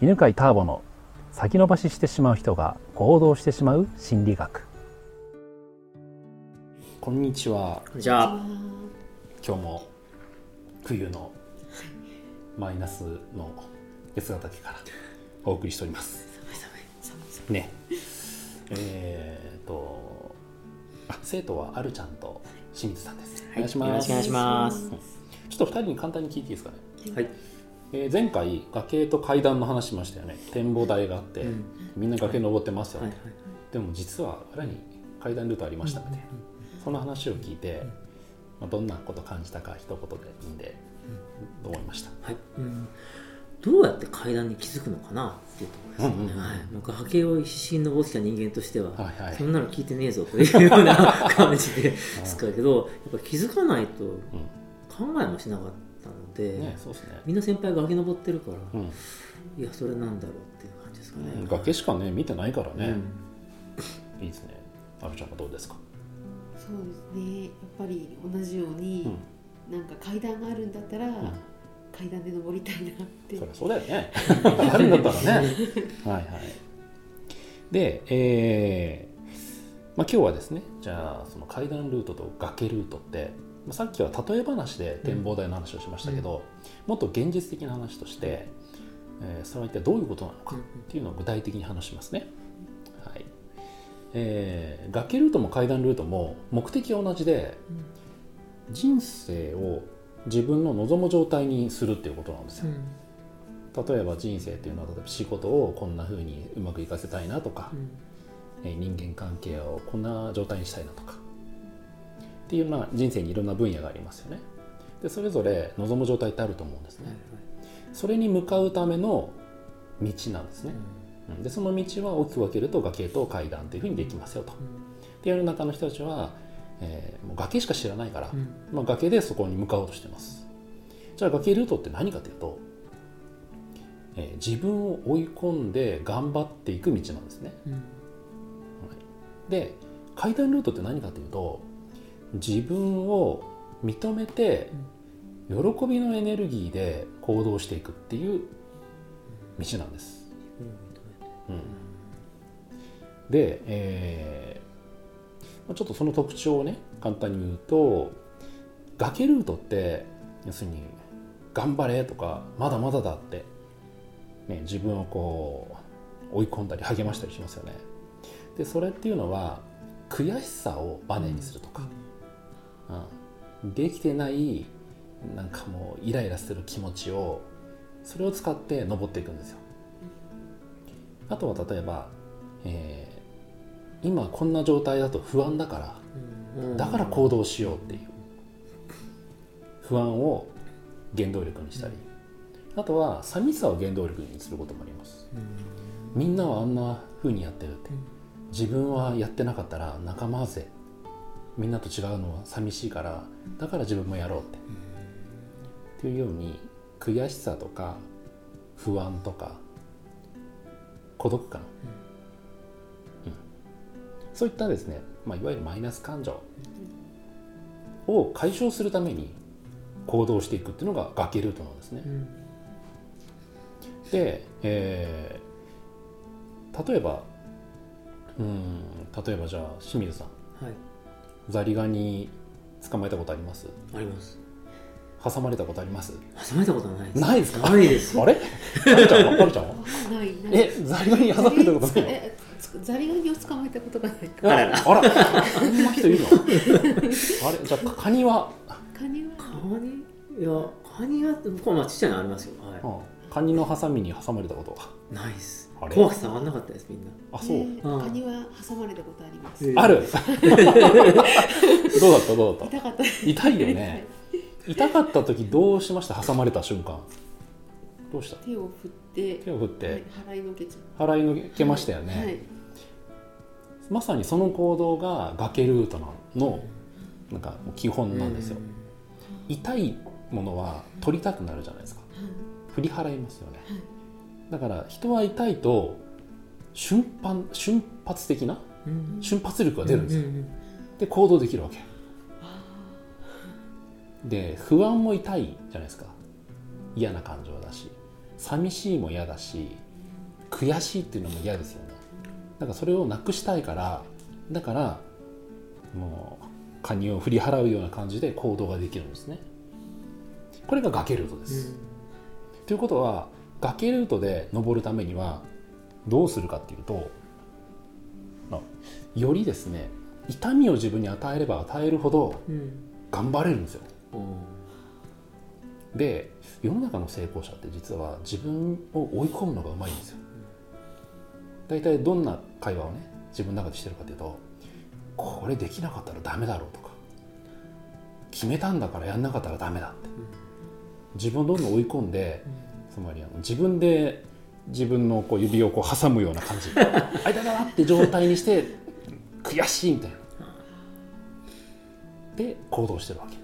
犬飼ターボの先延ばししてしまう人が行動してしまう心理学。こんにちは。じゃあ今日も冬のマイナスの八ヶ岳からお送りしております。ね。えー、とあ生徒はあるちゃんと清水さんです、お願いします。よろしくお願いします。ちょっと二人に簡単に聞いていいですかね、はいえー前回崖と階段の話しましたよね。展望台があって、うん。みんな崖登ってますよ、はいはいでも実は裏に階段ルートありましたので、その話を聞いて、まあ、どんなこと感じたか一言でいいん。で、どう思いました。はい、うん、どうやって階段に気づくのかなっていうところですよね、うんうんうん。はい、もう崖を必死に登ってきた人間としては、はいはい。そんなの聞いてねえぞというような感じで すけどやっぱ気づかないとう考えもしなかったので、んねそうですね、みんな先輩が崖登ってるから、うん。いやそれなんだろうっていう感じですかね、崖しかね見てないからね、うん。いいですね。あるちゃんはどうですか、そうですね。やっぱり同じように、なんか階段があるんだったら、階段で登りたいなって。そりゃそうだよね。あるんだったらね。はいはい。でえーまあ、今日はですねじゃあその階段ルートと崖ルートって、まあ、さっきは例え話で展望台の話をしましたけど、もっと現実的な話として、えーそれは一体どういうことなのかっていうのを具体的に話しますね、はい。えー崖ルートも階段ルートも目的は同じで、人生を自分の望む状態にするっていうことなんですよ、うん。例えば人生っていうのは例えば仕事をこんな風にうまくいかせたいなとか、うん。えー人間関係をこんな状態にしたいなとかっていう、まあ、人生にいろんな分野がありますよね。でそれぞれ望む状態ってあると思うんですね、はいそれに向かうための道なんですね、うん。でその道は大きく分けると崖と階段っていうふうにできますよと、で世の中の人たちは、えーもう崖しか知らないから、うん。まあ、崖でそこに向かおうとしてます。じゃあ崖ルートって何かというと、えー自分を追い込んで頑張っていく道なんですね。うん。で階段ルートって何かというと自分を認めて喜びのエネルギーで行動していくっていう道なんです、うん、で、えーちょっとその特徴をね簡単に言うと崖ルートって要するに頑張れとかまだまだだって、ね、自分をこう追い込んだり励ましたりしますよね。でそれっていうのは悔しさをバネにするとか、うん、できてないなんかもうイライラする気持ちをそれを使って登っていくんですよ。あとは例えば、えー今こんな状態だと不安だからうんだから行動しようっていう不安を原動力にしたり。あとは寂しさを原動力にすることもあります。みんなはあんな風にやってるって。自分はやってなかったら仲間外れみんなと違うのは寂しいからだから自分もやろうって。っていうように悔しさとか不安とか孤独感、うん。そういったですね、まあ、いわゆるマイナス感情を解消するために行動していくっていうのが崖ルートなんですね。うん。で、えー例えばうん例えばじゃあ清水さん。はいザリガニ捕まえたことあります？あります。挟まれたことあります？挟まれたことはないです。ないですか？ないです。あれ？あるちゃんは？あるちゃんは？ないない。えザリガニ挟まれたことないの？えつザリガニを捕まえたことがないか。らあらら。あらそんな人いるの？あれじゃあカニは、カニは。カニ？いやカニはこうまあちっちゃいのありますよ。はうんカニのハサミに挟まれたこと。はいないですあれ？怖くて触んなかったですみんな。あそう、えーうん。カニは挟まれたことあります、えー。ある。どうだった？どうだった？痛かった。痛いよね。痛かった時どうしました？挟まれた瞬間。どうした？手を振って手を振って、はい払いのけちゃ払い抜けましたよね、うはい。まさにその行動が崖ルートの。なんか基本なんですよ、痛いものは取りたくなるじゃないですか振り払いますよね、はいだから人は痛いと瞬間瞬発的なうん。瞬発力が出るんですよ、ううんで行動できるわけ。あで不安も痛いじゃないですか。嫌な感情だし。寂しいも嫌だし。悔しいっていうのも嫌ですよね。だからそれをなくしたいからだからもう加入を振り払うような感じで行動ができるんですね。これが崖ルートです、ということは崖ルートで登るためにはどうするかっていうと、まあよりですね痛みを自分に与えれば与えるほどうん。頑張れるんですよ。うんで世の中の成功者って実は自分を追い込むのがうまいんですよ。大体どんな会話をね自分の中でしてるかというとこれできなかったらダメだろうとか決めたんだからやんなかったらダメだって自分をどんどん追い込んでつまりあの自分で自分のこう指をこう挟むような感じ。あいだだって状態にして悔しいみたいな。で行動してるわけ、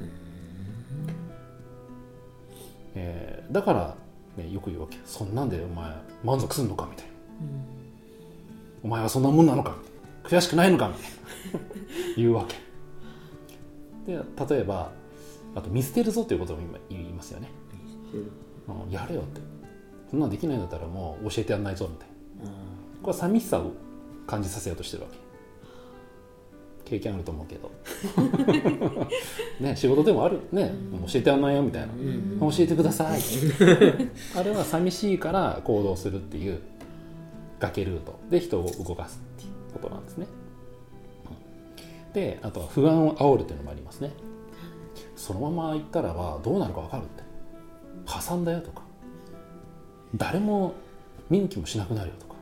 えーだから、ね、よく言うわけ。そんなんでお前満足すんのかみたいな、お前はそんなもんなのか悔しくないのかみたいな。言うわけ。で例えばあと見捨てるぞということも今言いますよね。うんやれよって。そんなんできないんだったらもう教えてやんないぞみたいな。これは寂しさを感じさせようとしてるわけ。経験あると思うけど。ね仕事でもある。ねもう教えてやんないよみたいな、教えてください。あれは寂しいから行動するっていう崖ルート。で人を動かすっていうことなんですね。うん。であとは不安を煽るっていうのもありますねそのまま行ったらばどうなるか分かるって。破産だよとか。誰も見向きもしなくなるよとか。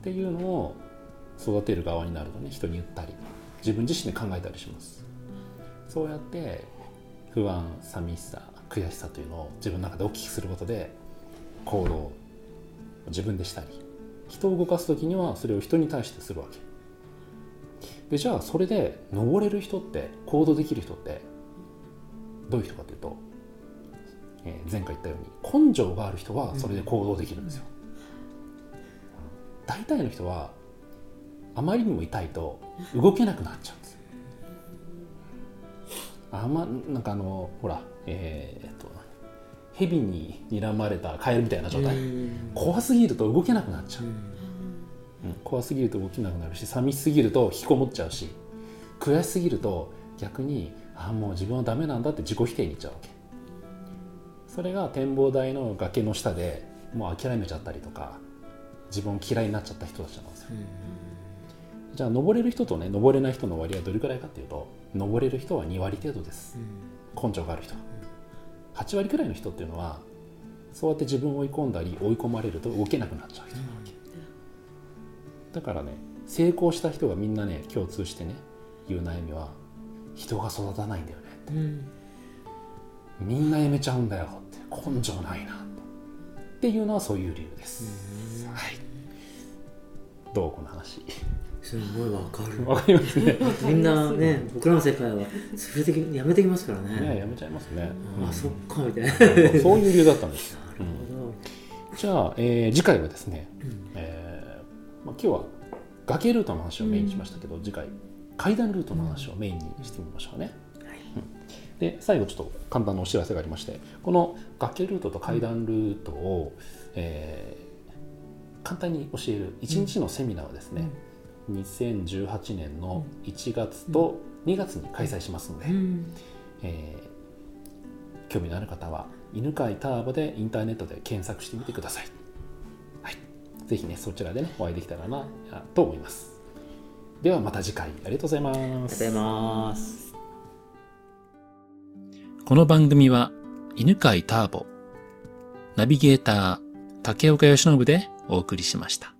っていうのを育てる側になるとね人に言ったり。自分自身で考えたりします。そうやって不安寂しさ悔しさというのを自分の中で大きくすることで行動を自分でしたり人を動かす時にはそれを人に対してするわけ。でじゃあそれで登れる人って行動できる人ってどういう人かというと、えー前回言ったように根性がある人はそれで行動できるんですよ、大体の人はあまりにも痛いと動けなくなっちゃうんですよ。あまなんかあのほらえーっと蛇に睨まれたカエルみたいな状態、怖すぎると動けなくなっちゃう、うん。怖すぎると動けなくなるし寂しすぎると引きこもっちゃうし悔しすぎると逆にあもう自分はダメなんだって自己否定にいっちゃうわけ。それが展望台の崖の下でもう諦めちゃったりとか自分を嫌いになっちゃった人たちなんですよ、じゃあ登れる人とね登れない人の割合はどれくらいかっていうと登れる人は2割程度です。根性がある人は。8割くらいの人っていうのはそうやって自分を追い込んだり追い込まれると動けなくなっちゃう人なわけ。だからね成功した人がみんなね共通してね言う悩みは人が育たないんだよねみんな辞めちゃうんだよって。根性ないなって。っていうのはそういう理由です、はい。どうこの話。すごいわかる。わかりますね。みんなね僕らの世界はそれでやめてきますからね。ねやめちゃいますね、あそっかみたいな。なそういう理由だったんです るほど。じゃあ、えー次回はですね、えーまあ、今日は崖ルートの話をメインにしましたけど、次回階段ルートの話をメインにしてみましょうね。うん。で最後ちょっと簡単なお知らせがありましてこの崖ルートと階段ルートを、えー簡単に教える1日のセミナーをですね、2018年の1月と2月に開催しますので、うん。えー興味のある方は犬飼ターボでインターネットで検索してみてください。はい、ぜひねそちらでねお会いできたらなあと思います。ではまた次回ありがとうございます。ありがとうございますこの番組は犬飼ターボナビゲーター竹岡由伸でお送りしました。